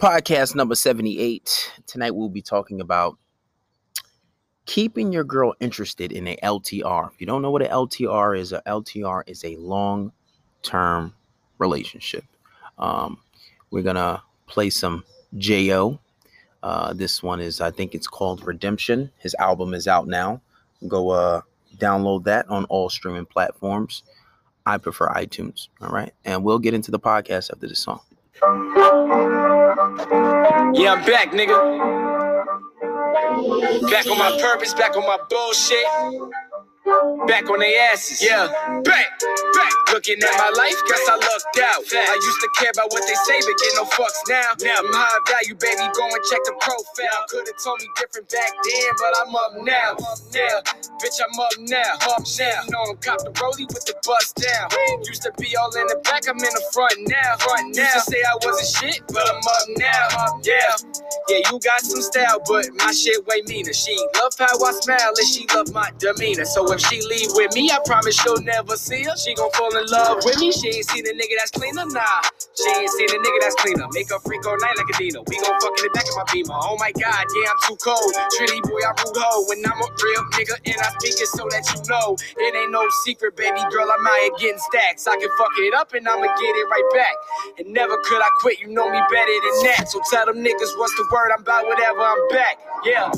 Podcast number 78. Tonight we'll be talking about keeping your girl interested in a LTR. If you don't know what an LTR is, a LTR is a long term relationship. Um, we're going to play some J.O. Uh, this one is, I think it's called Redemption. His album is out now. Go uh, download that on all streaming platforms. I prefer iTunes. All right. And we'll get into the podcast after this song. Yeah, I'm back, nigga. Back on my purpose, back on my bullshit. Back on their asses. Yeah, back, back. Looking at my life, guess I lucked out. I used to care about what they say, but get no fucks now. Now I'm high value, baby. Go and check the profile. Could've told me different back then, but I'm up now. Yeah, bitch, I'm up now. Up now. You know I'm cop the rollie with the bust down. Used to be all in the back, I'm in the front now. Front now. Used to say I wasn't shit, but I'm up now. Yeah, yeah, you got some style, but my shit way meaner. She love how I smile and she love my demeanor. So if she leave with me, I promise she'll never see her. She gon' fall in love with me. She ain't seen a nigga that's cleaner, nah. She ain't seen a nigga that's cleaner. Make her freak all night like a Dino. We gon' fuck in the back of my beamer. Oh my god, yeah, I'm too cold. Trinity boy, I rude hoe. When I'm a real nigga and I speak it so that you know. It ain't no secret, baby girl. I'm out here getting stacks. I can fuck it up and I'ma get it right back. And never could I quit. You know me better than that. So tell them niggas what's the word. I'm about whatever. I'm back. Yeah.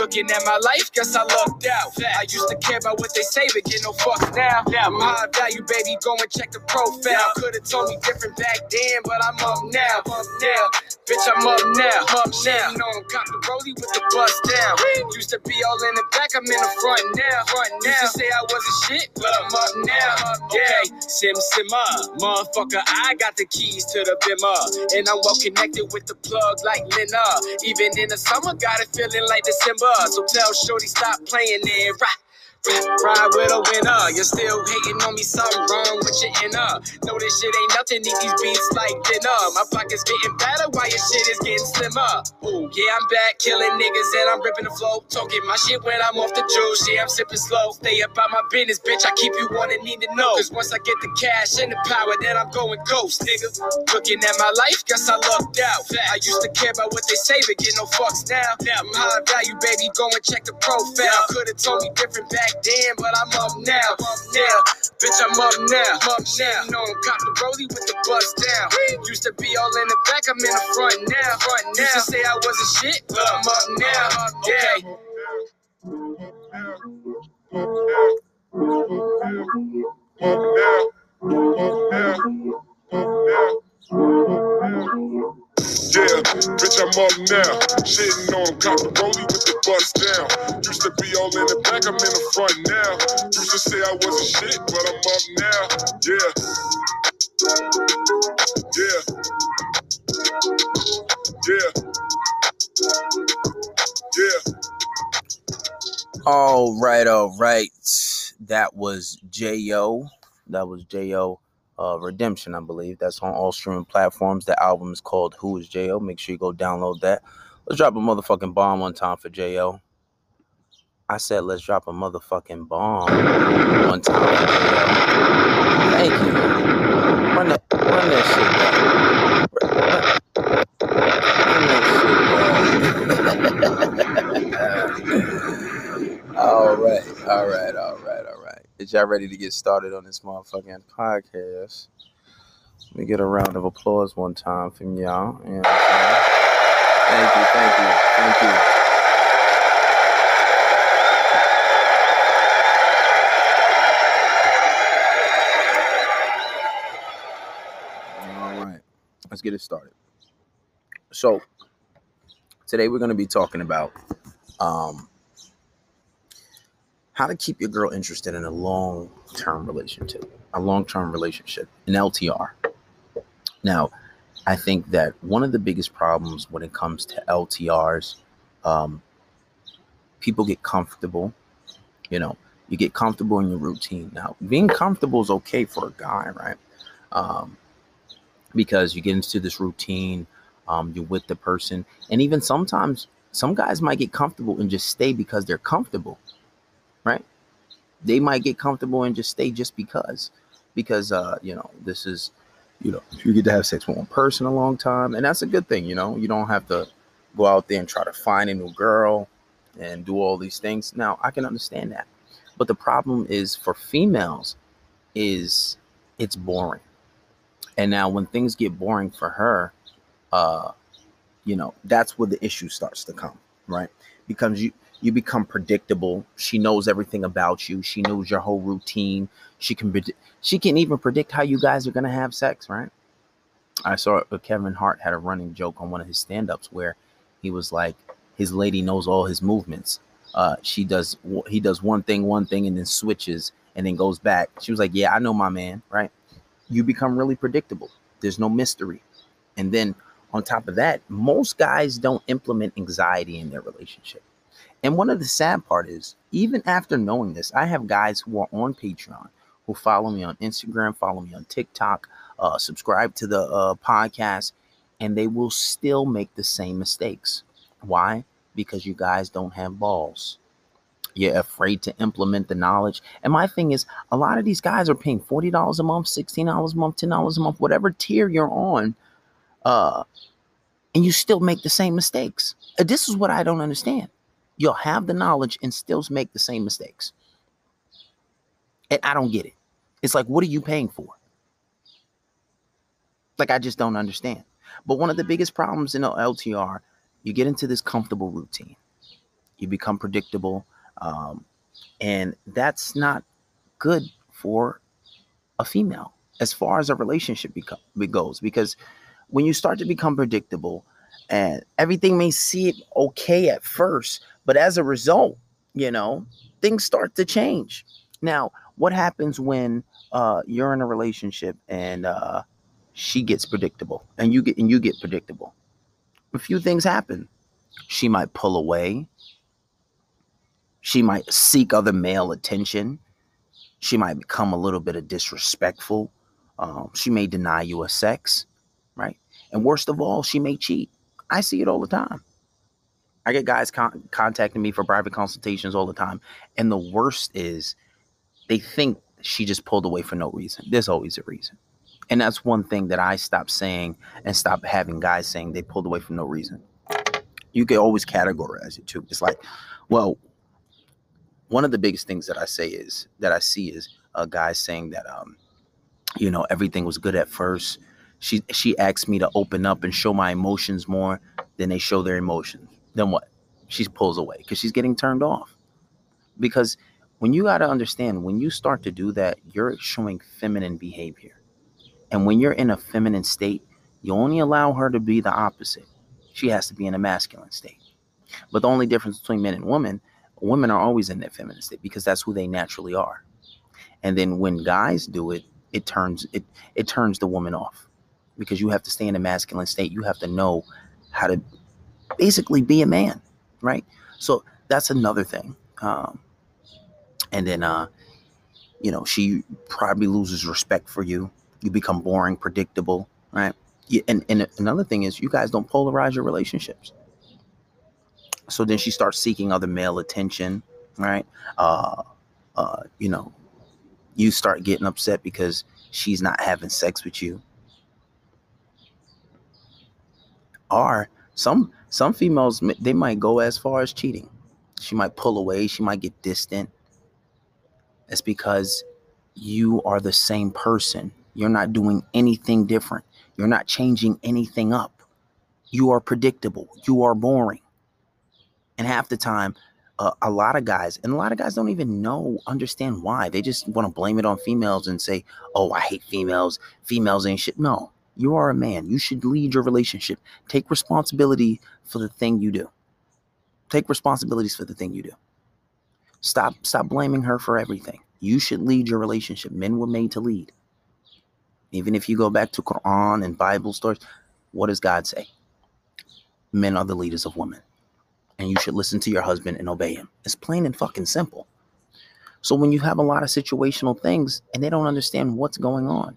Looking at my life, guess I lucked out. I used to care about what they say, but get no fucks now. Now I'm high value, baby. Go and check the profile. Could've told me different back then, but I'm up now. Up now. Bitch, I'm up now. Up now. You know I'm cop the rollie with the bust down. Used to be all in the back, I'm in the front now. Front now. Used to say I wasn't shit, but I'm up now. Okay, sim simmer, uh, motherfucker. I got the keys to the bimmer, and I'm well connected with the plug like Lena. Even in the summer, got it feeling like December. So tell Shorty stop playing it. Right. Ride with a winner. You're still hating on me, something wrong with your inner. No, this shit ain't nothing, need these beats like dinner. My pockets getting better while your shit is getting slimmer. Ooh, yeah, I'm back killing niggas and I'm ripping the flow. Talking my shit when I'm off the juice. Yeah, I'm sipping slow. Stay up about my business, bitch. I keep you on and need to know. Cause once I get the cash and the power, then I'm going ghost, nigga. Looking at my life, guess I lucked out. I used to care about what they say, but get no fucks now. Now I'm high value, baby. Go and check the profile. Could've told me different back then, but I'm up now. Now, bitch, I'm up now. Up now. You know I'm cop the rollie with the bust down. Used to be all in the back, I'm in the front now. Front now. Used to say I wasn't shit, but I'm up now. Yeah. Yeah, bitch, I'm up now. Shitting on cop the All right, all right. That was J.O. That was J.O. Uh, Redemption, I believe. That's on all streaming platforms. The album is called Who is J.O. Make sure you go download that. Let's drop a motherfucking bomb one time for J.O. I said, let's drop a motherfucking bomb one time. Thank you. Run that, run that shit back. Run, run that shit back. all right, all right, all right, y'all ready to get started on this motherfucking podcast? Let me get a round of applause one time from y'all. You know? Thank you, thank you, thank you. All right, let's get it started. So, today we're going to be talking about um, how to keep your girl interested in a long-term relationship, a long-term relationship, an LTR. Now, I think that one of the biggest problems when it comes to LTRs, um, people get comfortable. You know, you get comfortable in your routine. Now, being comfortable is okay for a guy, right? Um, because you get into this routine, um, you're with the person, and even sometimes some guys might get comfortable and just stay because they're comfortable, right? They might get comfortable and just stay just because, because uh, you know this is You know, you get to have sex with one person a long time, and that's a good thing. You know, you don't have to go out there and try to find a new girl and do all these things. Now, I can understand that, but the problem is for females, is it's boring. And now when things get boring for her, uh, you know, that's where the issue starts to come, right? Because you you become predictable. She knows everything about you. She knows your whole routine. She can predict. She can even predict how you guys are gonna have sex, right? I saw Kevin Hart had a running joke on one of his stand-ups where he was like, his lady knows all his movements. Uh, she does he does one thing, one thing, and then switches and then goes back. She was like, Yeah, I know my man, right? You become really predictable. There's no mystery. And then on top of that, most guys don't implement anxiety in their relationship. And one of the sad part is, even after knowing this, I have guys who are on Patreon who follow me on Instagram, follow me on TikTok, uh, subscribe to the uh, podcast, and they will still make the same mistakes. Why? Because you guys don't have balls. You're afraid to implement the knowledge. And my thing is, a lot of these guys are paying $40 a month, $16 a month, $10 a month, whatever tier you're on. Uh, and you still make the same mistakes. Uh, this is what I don't understand. You'll have the knowledge and still make the same mistakes. And I don't get it. It's like, what are you paying for? Like, I just don't understand. But one of the biggest problems in LTR, you get into this comfortable routine. You become predictable. Um, and that's not good for a female as far as a relationship beco- goes because when you start to become predictable and everything may seem okay at first but as a result you know things start to change now what happens when uh, you're in a relationship and uh, she gets predictable and you get and you get predictable a few things happen she might pull away she might seek other male attention. She might become a little bit of disrespectful. Um, she may deny you a sex, right? And worst of all, she may cheat. I see it all the time. I get guys con- contacting me for private consultations all the time. And the worst is they think she just pulled away for no reason. There's always a reason. And that's one thing that I stopped saying and stopped having guys saying they pulled away for no reason. You can always categorize it too. It's like, well, one of the biggest things that I say is that I see is a guy saying that um, you know, everything was good at first. She she asked me to open up and show my emotions more. than they show their emotions. Then what? She pulls away because she's getting turned off. Because when you got to understand, when you start to do that, you're showing feminine behavior. And when you're in a feminine state, you only allow her to be the opposite. She has to be in a masculine state. But the only difference between men and women women are always in their feminine state because that's who they naturally are. And then when guys do it, it turns it it turns the woman off because you have to stay in a masculine state. You have to know how to basically be a man, right? So that's another thing. Um, and then, uh, you know, she probably loses respect for you. You become boring, predictable, right? And, and another thing is, you guys don't polarize your relationships. So then she starts seeking other male attention, right? Uh, uh, you know, you start getting upset because she's not having sex with you. Or some some females they might go as far as cheating. She might pull away, she might get distant. It's because you are the same person. You're not doing anything different. You're not changing anything up. You are predictable. You are boring. And half the time, uh, a lot of guys, and a lot of guys don't even know, understand why. They just want to blame it on females and say, oh, I hate females. Females ain't shit. No, you are a man. You should lead your relationship. Take responsibility for the thing you do. Take responsibilities for the thing you do. Stop, stop blaming her for everything. You should lead your relationship. Men were made to lead. Even if you go back to Quran and Bible stories, what does God say? Men are the leaders of women and you should listen to your husband and obey him. It's plain and fucking simple. So when you have a lot of situational things and they don't understand what's going on,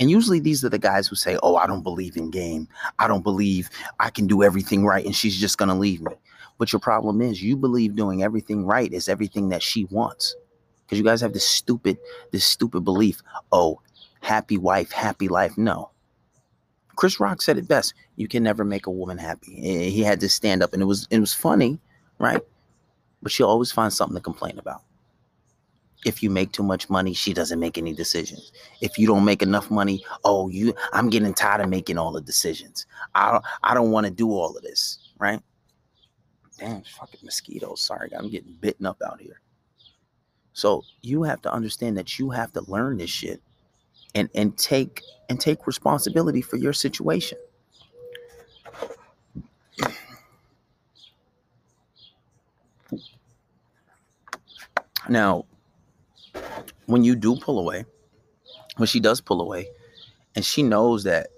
and usually these are the guys who say, Oh, I don't believe in game. I don't believe I can do everything right and she's just going to leave me. But your problem is you believe doing everything right is everything that she wants. Because you guys have this stupid, this stupid belief. Oh, happy wife, happy life. No. Chris Rock said it best. You can never make a woman happy. He had to stand up and it was it was funny, right? But she'll always find something to complain about. If you make too much money, she doesn't make any decisions. If you don't make enough money, oh, you I'm getting tired of making all the decisions. I I don't want to do all of this, right? Damn, fucking mosquitoes. Sorry, I'm getting bitten up out here. So you have to understand that you have to learn this shit and and take and take responsibility for your situation. Now, when you do pull away, when she does pull away, and she knows that,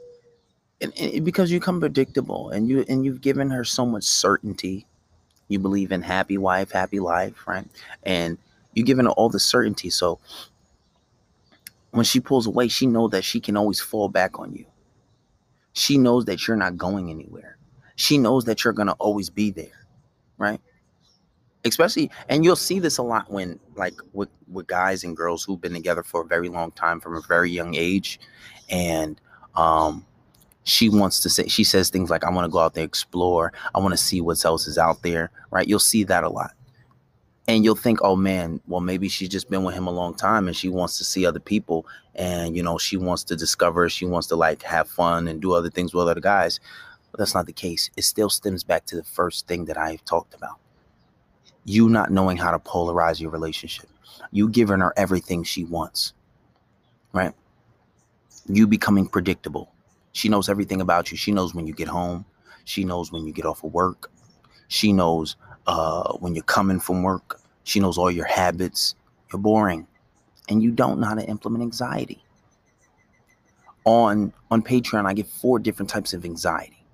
and, and because you come predictable, and you and you've given her so much certainty, you believe in happy wife, happy life, right? And you've given her all the certainty. So when she pulls away, she knows that she can always fall back on you. She knows that you're not going anywhere. She knows that you're gonna always be there, right? Especially and you'll see this a lot when like with with guys and girls who've been together for a very long time from a very young age and um she wants to say she says things like i want to go out there explore. I want to see what else is out there right? You'll see that a lot. And you'll think oh man well maybe she's just been with him a long time and she wants to see other people and you know she wants to discover she wants to like have fun and do other things with other guys. But that's not the case. It still stems back to the first thing that i talked about you not knowing how to polarize your relationship, you giving her everything she wants, right? You becoming predictable. She knows everything about you. She knows when you get home. She knows when you get off of work. She knows uh, when you're coming from work. She knows all your habits. You're boring, and you don't know how to implement anxiety. On on Patreon, I give four different types of anxiety,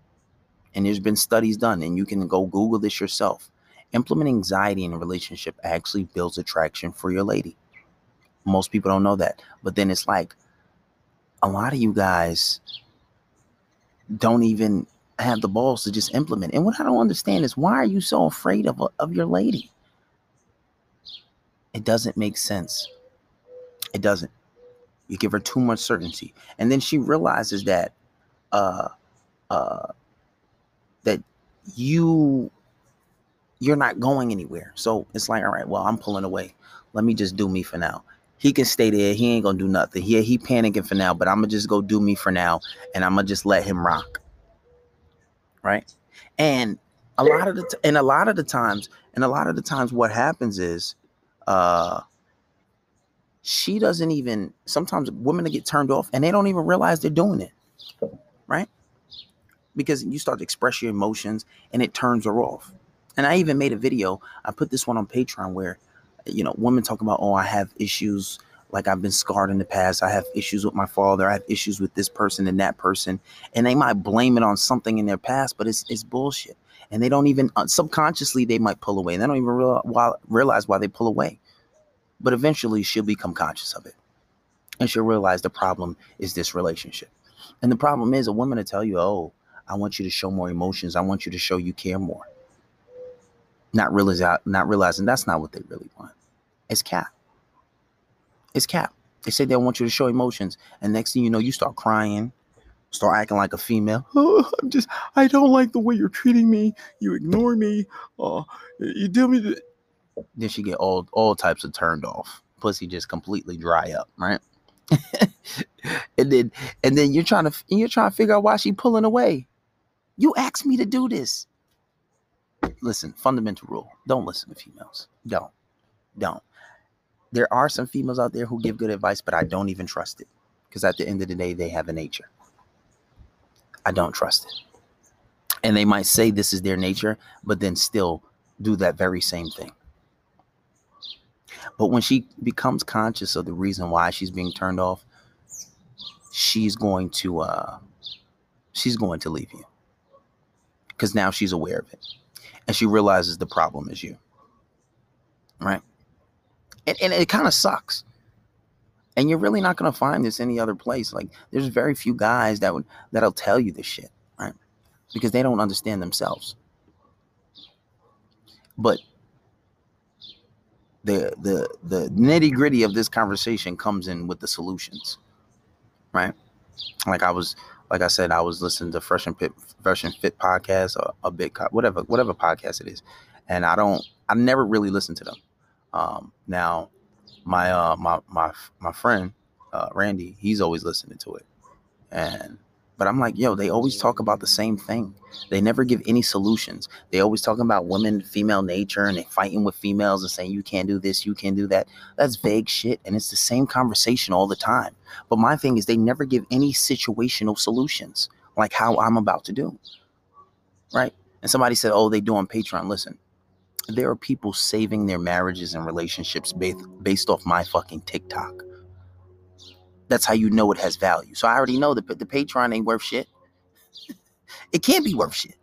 and there's been studies done, and you can go Google this yourself. Implementing anxiety in a relationship actually builds attraction for your lady. Most people don't know that. But then it's like a lot of you guys don't even have the balls to just implement. And what I don't understand is why are you so afraid of, of your lady? It doesn't make sense. It doesn't. You give her too much certainty. And then she realizes that uh uh that you you're not going anywhere. So it's like, all right, well, I'm pulling away. Let me just do me for now. He can stay there. He ain't gonna do nothing. He he panicking for now, but I'm gonna just go do me for now, and I'm gonna just let him rock. Right? And a lot of the t- and a lot of the times, and a lot of the times, what happens is, uh, she doesn't even. Sometimes women get turned off, and they don't even realize they're doing it. Right? Because you start to express your emotions, and it turns her off and I even made a video. I put this one on Patreon where, you know, women talk about, oh, I have issues. Like I've been scarred in the past. I have issues with my father. I have issues with this person and that person. And they might blame it on something in their past, but it's, it's bullshit. And they don't even, uh, subconsciously, they might pull away. And they don't even realize why, realize why they pull away. But eventually, she'll become conscious of it. And she'll realize the problem is this relationship. And the problem is a woman to tell you, oh, I want you to show more emotions. I want you to show you care more not realizing not realizing that's not what they really want. It's cap. It's cap. They say they want you to show emotions, and next thing you know, you start crying, start acting like a female. Oh, I'm just, I don't like the way you're treating me. You ignore me. Oh, you do me. The... Then she get all all types of turned off. Pussy just completely dry up, right? and then and then you're trying to you're trying to figure out why she pulling away. You asked me to do this listen, fundamental rule. Don't listen to females. Don't. Don't. There are some females out there who give good advice, but I don't even trust it. Because at the end of the day, they have a nature. I don't trust it. And they might say this is their nature, but then still do that very same thing. But when she becomes conscious of the reason why she's being turned off, she's going to uh she's going to leave you. Because now she's aware of it and she realizes the problem is you. Right? And, and it kind of sucks. And you're really not gonna find this any other place. Like there's very few guys that would that'll tell you this shit, right? Because they don't understand themselves. But the the the nitty gritty of this conversation comes in with the solutions. right? Like I was, like I said, I was listening to Fresh and Fit, Fresh and Fit podcast, or a bit, whatever, whatever podcast it is, and I don't, I never really listen to them. Um, now, my uh, my my my friend uh, Randy, he's always listening to it, and but I'm like, yo, they always talk about the same thing. They never give any solutions. They always talking about women, female nature, and they fighting with females and saying you can't do this, you can't do that. That's vague shit, and it's the same conversation all the time. But my thing is, they never give any situational solutions, like how I'm about to do. Right? And somebody said, oh, they do on Patreon. Listen, there are people saving their marriages and relationships based based off my fucking TikTok. That's how you know it has value. So I already know that the Patreon ain't worth shit. it can't be worth shit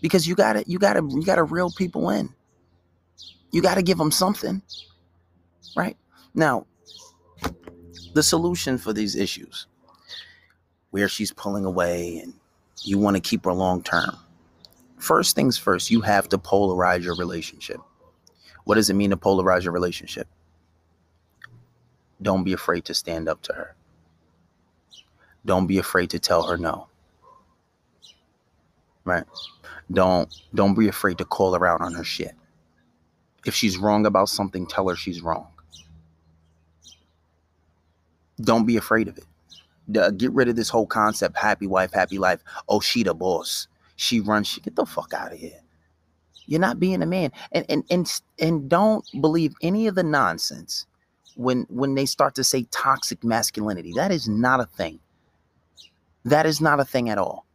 because you gotta you gotta you gotta reel people in. You gotta give them something, right? Now, the solution for these issues, where she's pulling away and you want to keep her long term. First things first, you have to polarize your relationship. What does it mean to polarize your relationship? Don't be afraid to stand up to her. Don't be afraid to tell her no. Right? Don't don't be afraid to call her out on her shit. If she's wrong about something, tell her she's wrong. Don't be afraid of it. Uh, get rid of this whole concept happy wife, happy life. Oh, she the boss. She runs. She get the fuck out of here. You're not being a man. And and and and don't believe any of the nonsense when when they start to say toxic masculinity. That is not a thing. That is not a thing at all.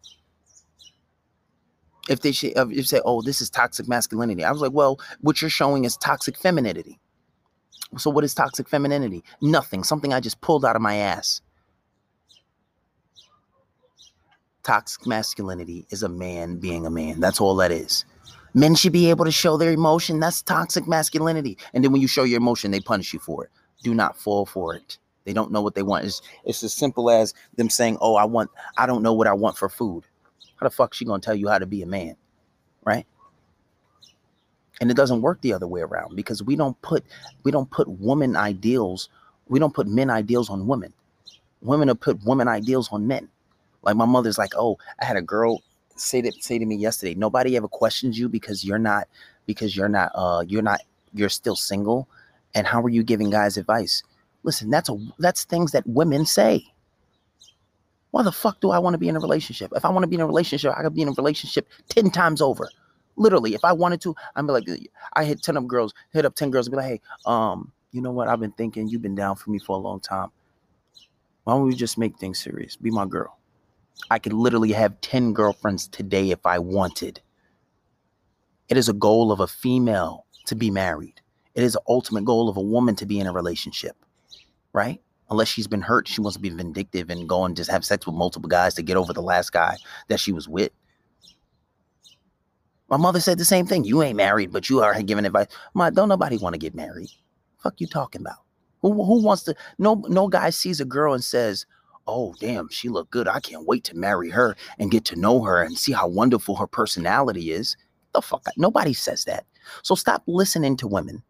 If they if you say, "Oh, this is toxic masculinity," I was like, "Well, what you're showing is toxic femininity." So, what is toxic femininity? Nothing. Something I just pulled out of my ass. Toxic masculinity is a man being a man. That's all that is. Men should be able to show their emotion. That's toxic masculinity. And then when you show your emotion, they punish you for it do not fall for it. They don't know what they want. It's, it's as simple as them saying, "Oh, I want I don't know what I want for food." How the fuck she going to tell you how to be a man? Right? And it doesn't work the other way around because we don't put we don't put woman ideals, we don't put men ideals on women. Women have put women ideals on men. Like my mother's like, "Oh, I had a girl say to say to me yesterday, nobody ever questions you because you're not because you're not uh you're not you're still single and how are you giving guys advice? Listen, that's a that's things that women say. Why the fuck do I want to be in a relationship? If I want to be in a relationship, I could be in a relationship 10 times over. Literally, if I wanted to, be like, I hit 10 up girls, hit up 10 girls, and be like, hey, um, you know what? I've been thinking you've been down for me for a long time. Why don't we just make things serious? Be my girl. I could literally have 10 girlfriends today if I wanted. It is a goal of a female to be married. It is the ultimate goal of a woman to be in a relationship, right? Unless she's been hurt, she wants to be vindictive and go and just have sex with multiple guys to get over the last guy that she was with. My mother said the same thing. You ain't married, but you are giving advice. My, don't nobody want to get married. Fuck you talking about? Who, who wants to? No, no guy sees a girl and says, "Oh, damn, she look good. I can't wait to marry her and get to know her and see how wonderful her personality is." The fuck? Nobody says that. So stop listening to women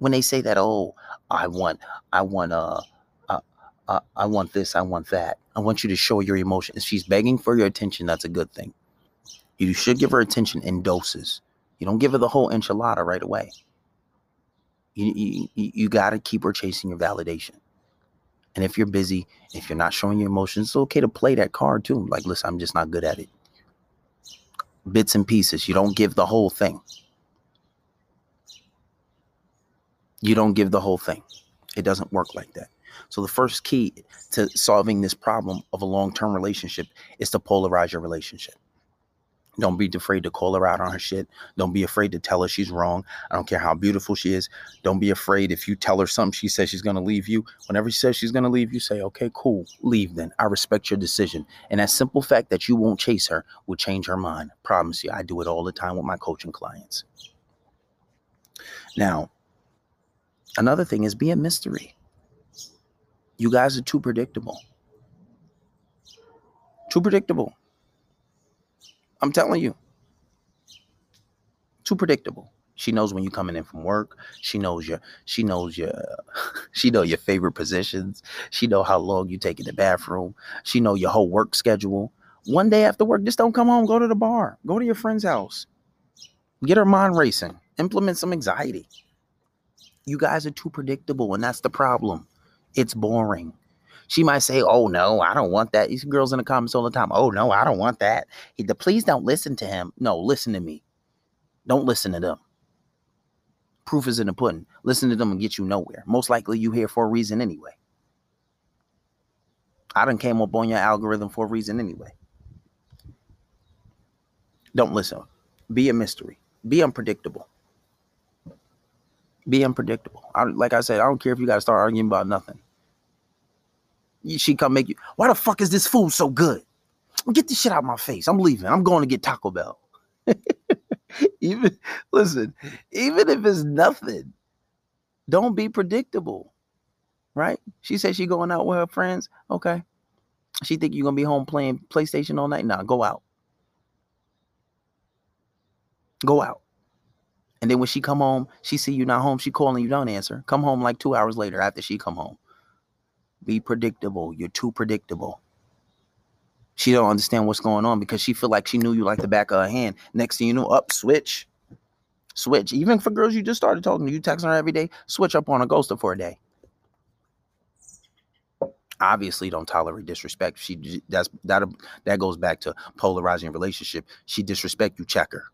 when they say that, oh, I want, I want, uh, uh, I want this, I want that. I want you to show your emotion. If she's begging for your attention, that's a good thing. You should give her attention in doses. You don't give her the whole enchilada right away. You, you, you got to keep her chasing your validation. And if you're busy, if you're not showing your emotions, it's okay to play that card too. Like, listen, I'm just not good at it. Bits and pieces. You don't give the whole thing. You don't give the whole thing. It doesn't work like that. So the first key to solving this problem of a long-term relationship is to polarize your relationship. Don't be afraid to call her out on her shit. Don't be afraid to tell her she's wrong. I don't care how beautiful she is. Don't be afraid if you tell her something, she says she's going to leave you. Whenever she says she's going to leave you, say, okay, cool, leave then. I respect your decision. And that simple fact that you won't chase her will change her mind. promise you, I do it all the time with my coaching clients. Now, Another thing is be a mystery. You guys are too predictable. Too predictable. I'm telling you. Too predictable. She knows when you're coming in from work. She knows your she knows your she know your favorite positions. She know how long you take in the bathroom. She know your whole work schedule. One day after work, just don't come home. Go to the bar. Go to your friend's house. Get her mind racing. Implement some anxiety. You guys are too predictable, and that's the problem. It's boring. She might say, "Oh no, I don't want that." These girls in the comments all the time. "Oh no, I don't want that." He, the, please don't listen to him. No, listen to me. Don't listen to them. Proof is in the pudding. Listen to them and get you nowhere. Most likely you here for a reason anyway. I done came up on your algorithm for a reason anyway. Don't listen. Be a mystery. Be unpredictable. Be unpredictable. I, like I said, I don't care if you got to start arguing about nothing. She come make you. Why the fuck is this food so good? Get this shit out of my face. I'm leaving. I'm going to get Taco Bell. even listen, even if it's nothing, don't be predictable. Right? She said she going out with her friends. Okay. She think you're gonna be home playing PlayStation all night. Nah, go out. Go out. And then when she come home, she see you not home. She calling you, don't answer. Come home like two hours later after she come home. Be predictable. You're too predictable. She don't understand what's going on because she feel like she knew you like the back of her hand. Next thing you know, up switch, switch. Even for girls you just started talking to, you texting her every day, switch up on a ghoster for a day. Obviously, don't tolerate disrespect. She that's that that goes back to polarizing relationship. She disrespect you, check her.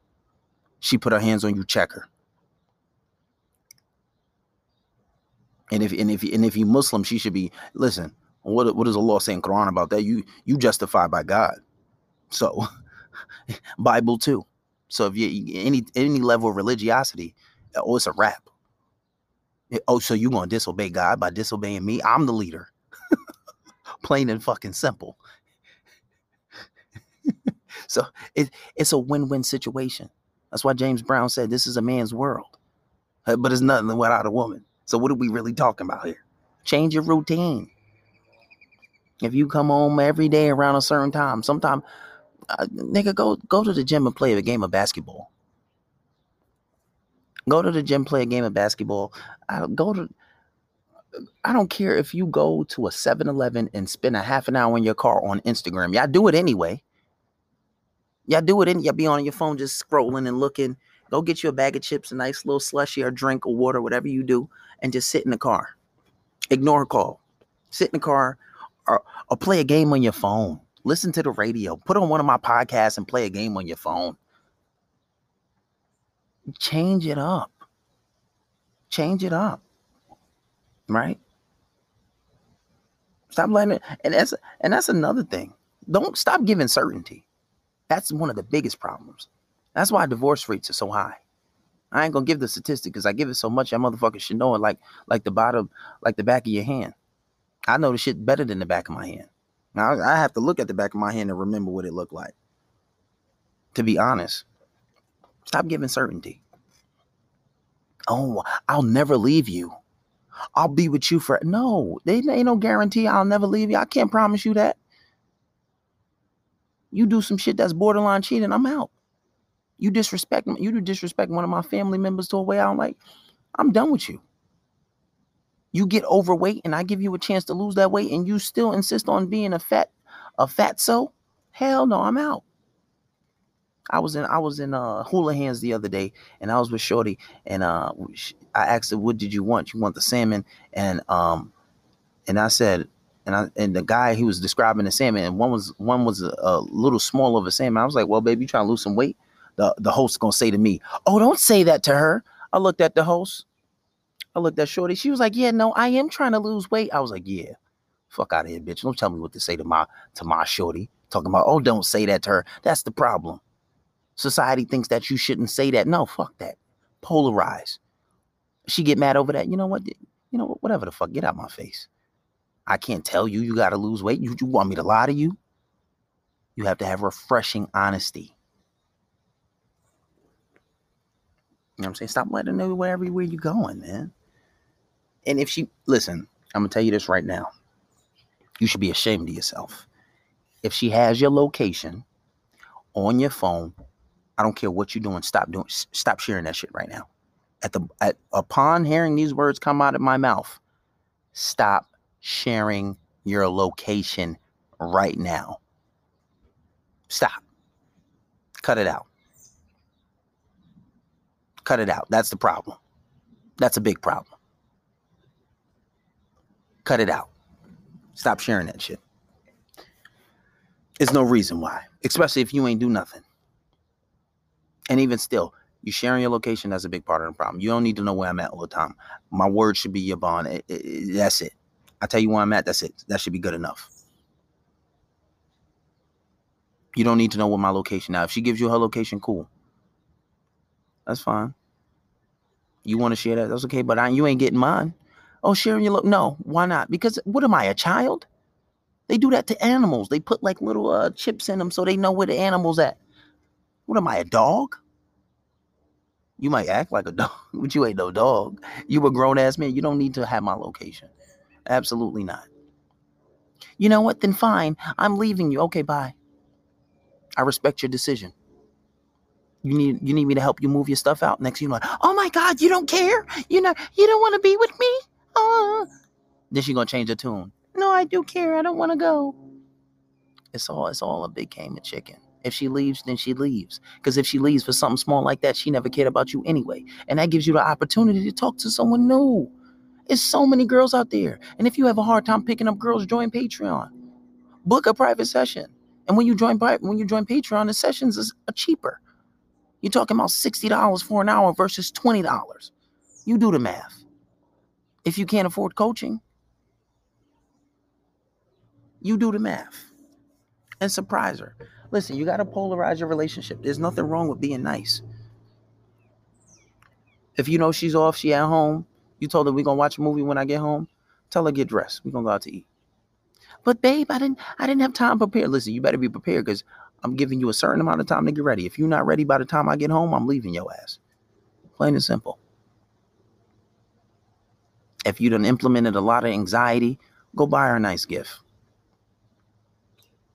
She put her hands on you, check her. And if and if and if you Muslim, she should be listen. What what does Allah say in Quran about that? You you justify by God. So Bible too. So if you any any level of religiosity, oh, it's a wrap. Oh, so you gonna disobey God by disobeying me? I'm the leader. Plain and fucking simple. so it, it's a win-win situation. That's why James Brown said this is a man's world. But it's nothing without a woman. So what are we really talking about here? Change your routine. If you come home every day around a certain time, sometime, uh, nigga, go go to the gym and play a game of basketball. Go to the gym, play a game of basketball. I go to. I don't care if you go to a 7-Eleven and spend a half an hour in your car on Instagram. Y'all do it anyway. Y'all do it and y'all be on your phone just scrolling and looking. Go get you a bag of chips, a nice little slushy or drink or water, whatever you do, and just sit in the car. Ignore a call. Sit in the car, or, or play a game on your phone. Listen to the radio. Put on one of my podcasts and play a game on your phone. Change it up. Change it up. Right? Stop letting it, and that's and that's another thing. Don't stop giving certainty. That's one of the biggest problems. That's why divorce rates are so high. I ain't gonna give the statistic because I give it so much, that motherfuckers should know it like like the bottom, like the back of your hand. I know the shit better than the back of my hand. Now I have to look at the back of my hand and remember what it looked like. To be honest, stop giving certainty. Oh, I'll never leave you. I'll be with you for no. They ain't no guarantee I'll never leave you. I can't promise you that. You do some shit that's borderline cheating, I'm out. You disrespect you do disrespect one of my family members to a way I'm like, I'm done with you. You get overweight and I give you a chance to lose that weight and you still insist on being a fat a fat so hell no I'm out. I was in I was in uh Houlihan's the other day and I was with Shorty and uh I asked her what did you want? You want the salmon? And um and I said and I and the guy he was describing the salmon and one was one was a, a little small of a salmon I was like well baby you trying to lose some weight the the host gonna say to me oh don't say that to her I looked at the host I looked at Shorty. She was like, "Yeah, no, I am trying to lose weight." I was like, "Yeah, fuck out of here, bitch. Don't tell me what to say to my to my Shorty." Talking about, "Oh, don't say that to her." That's the problem. Society thinks that you shouldn't say that. No, fuck that. Polarize. She get mad over that. You know what? You know whatever the fuck. Get out my face. I can't tell you you got to lose weight. You, you want me to lie to you? You have to have refreshing honesty. You know what I'm saying? Stop letting her know where everywhere you're going, man. And if she listen, I'm gonna tell you this right now. You should be ashamed of yourself. If she has your location on your phone, I don't care what you're doing. Stop doing. Stop sharing that shit right now. At the at upon hearing these words come out of my mouth, stop sharing your location right now. Stop. Cut it out. Cut it out. That's the problem. That's a big problem. Cut it out. Stop sharing that shit. There's no reason why, especially if you ain't do nothing. And even still, you sharing your location, that's a big part of the problem. You don't need to know where I'm at all the time. My word should be your bond. It, it, it, that's it. I tell you where I'm at, that's it. That should be good enough. You don't need to know what my location now. If she gives you her location, cool. That's fine. You want to share that? That's okay, but I, you ain't getting mine. Oh, sharing your look? No, why not? Because what am I, a child? They do that to animals. They put like little uh, chips in them so they know where the animal's at. What am I, a dog? You might act like a dog, but you ain't no dog. You a grown ass man. You don't need to have my location. Absolutely not. You know what? Then fine. I'm leaving you. Okay, bye. I respect your decision. You need you need me to help you move your stuff out. Next, you know, like, oh my God, you don't care. You know, you don't want to be with me. Oh. Then she gonna change the tune. No, I do care. I don't want to go. It's all it's all a big game of chicken. If she leaves, then she leaves. Because if she leaves for something small like that, she never cared about you anyway. And that gives you the opportunity to talk to someone new. There's so many girls out there. And if you have a hard time picking up girls, join Patreon. Book a private session. And when you join when you join Patreon, the sessions is cheaper. You're talking about $60 for an hour versus $20. You do the math. If you can't afford coaching, you do the math and surprise her. Listen, you got to polarize your relationship. There's nothing wrong with being nice. If you know she's off, she at home, you told her we're gonna watch a movie when I get home, tell her get dressed. We're gonna go out to eat. But babe, I didn't I didn't have time prepared. Listen, you better be prepared because I'm giving you a certain amount of time to get ready. If you're not ready by the time I get home, I'm leaving your ass. Plain and simple. If you done implemented a lot of anxiety, go buy her a nice gift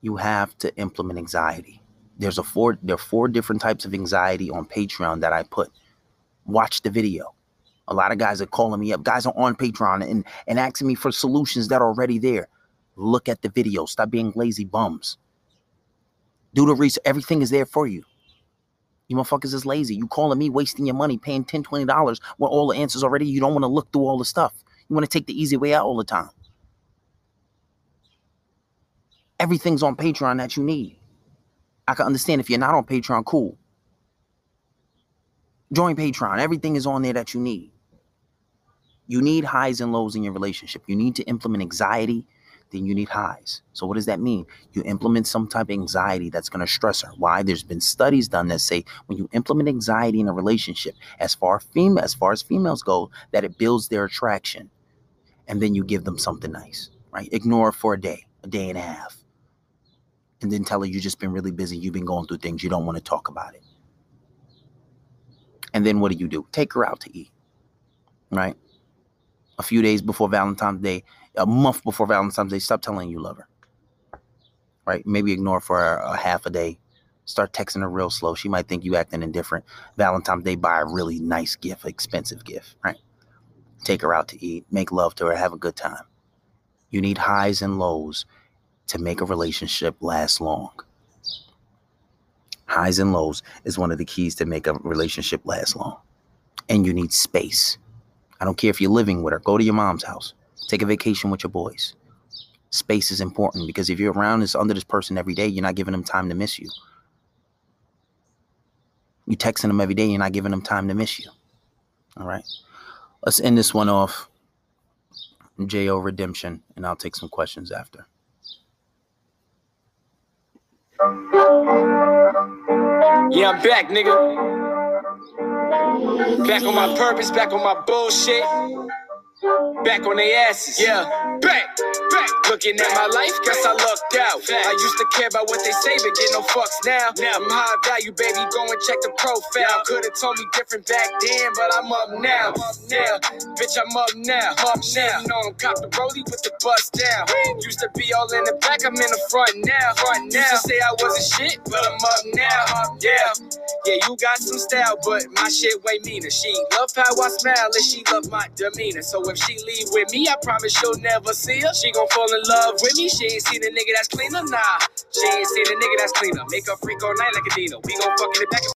you have to implement anxiety. There's a four there are four different types of anxiety on Patreon that I put. Watch the video. A lot of guys are calling me up. Guys are on Patreon and, and asking me for solutions that are already there. Look at the video. Stop being lazy bums. Do the research. Everything is there for you. You motherfuckers is lazy. You calling me, wasting your money, paying $10, $20 when all the answers already. You don't want to look through all the stuff. You want to take the easy way out all the time. Everything's on Patreon that you need. I can understand if you're not on Patreon, cool. Join Patreon. Everything is on there that you need. You need highs and lows in your relationship. You need to implement anxiety, then you need highs. So what does that mean? You implement some type of anxiety that's going to stress her. Why? There's been studies done that say when you implement anxiety in a relationship, as far as far as females go, that it builds their attraction. And then you give them something nice, right? Ignore for a day, a day and a half and then tell her you've just been really busy. You've been going through things. You don't want to talk about it. And then what do you do? Take her out to eat, right? A few days before Valentine's Day, a month before Valentine's Day, stop telling you love her, right? Maybe ignore for a, a half a day. Start texting her real slow. She might think you acting indifferent. Valentine's Day, buy a really nice gift, expensive gift, right? Take her out to eat, make love to her, have a good time. You need highs and lows to make a relationship last long. Highs and lows is one of the keys to make a relationship last long. And you need space. I don't care if you're living with her, go to your mom's house, take a vacation with your boys. Space is important because if you're around this under this person every day, you're not giving them time to miss you. You texting them every day, you're not giving them time to miss you. All right. Let's end this one off. JO Redemption, and I'll take some questions after. Yeah, I'm back, nigga. Back on my purpose, back on my bullshit. Back on their asses. Yeah, back, back. Looking at my life, guess I lucked out. I used to care about what they say, but get no fucks now. Now I'm high value, baby. Go and check the profile. Could've told me different back then, but I'm up now. Now, bitch, I'm up now. Up now. You know I'm cop the rollie with the bust down. Used to be all in the back, I'm in the front now. Front now. Used to say I wasn't shit, but I'm up now. Yeah. Yeah, you got some style, but my shit way meaner. She love how I smile and she love my demeanor. So if she leave with me, I promise she'll never see her. She gon' fall in love with me. She ain't seen a nigga that's cleaner, nah. She ain't seen a nigga that's cleaner. Make her freak all night like a Dino. We gon' fuck in the back.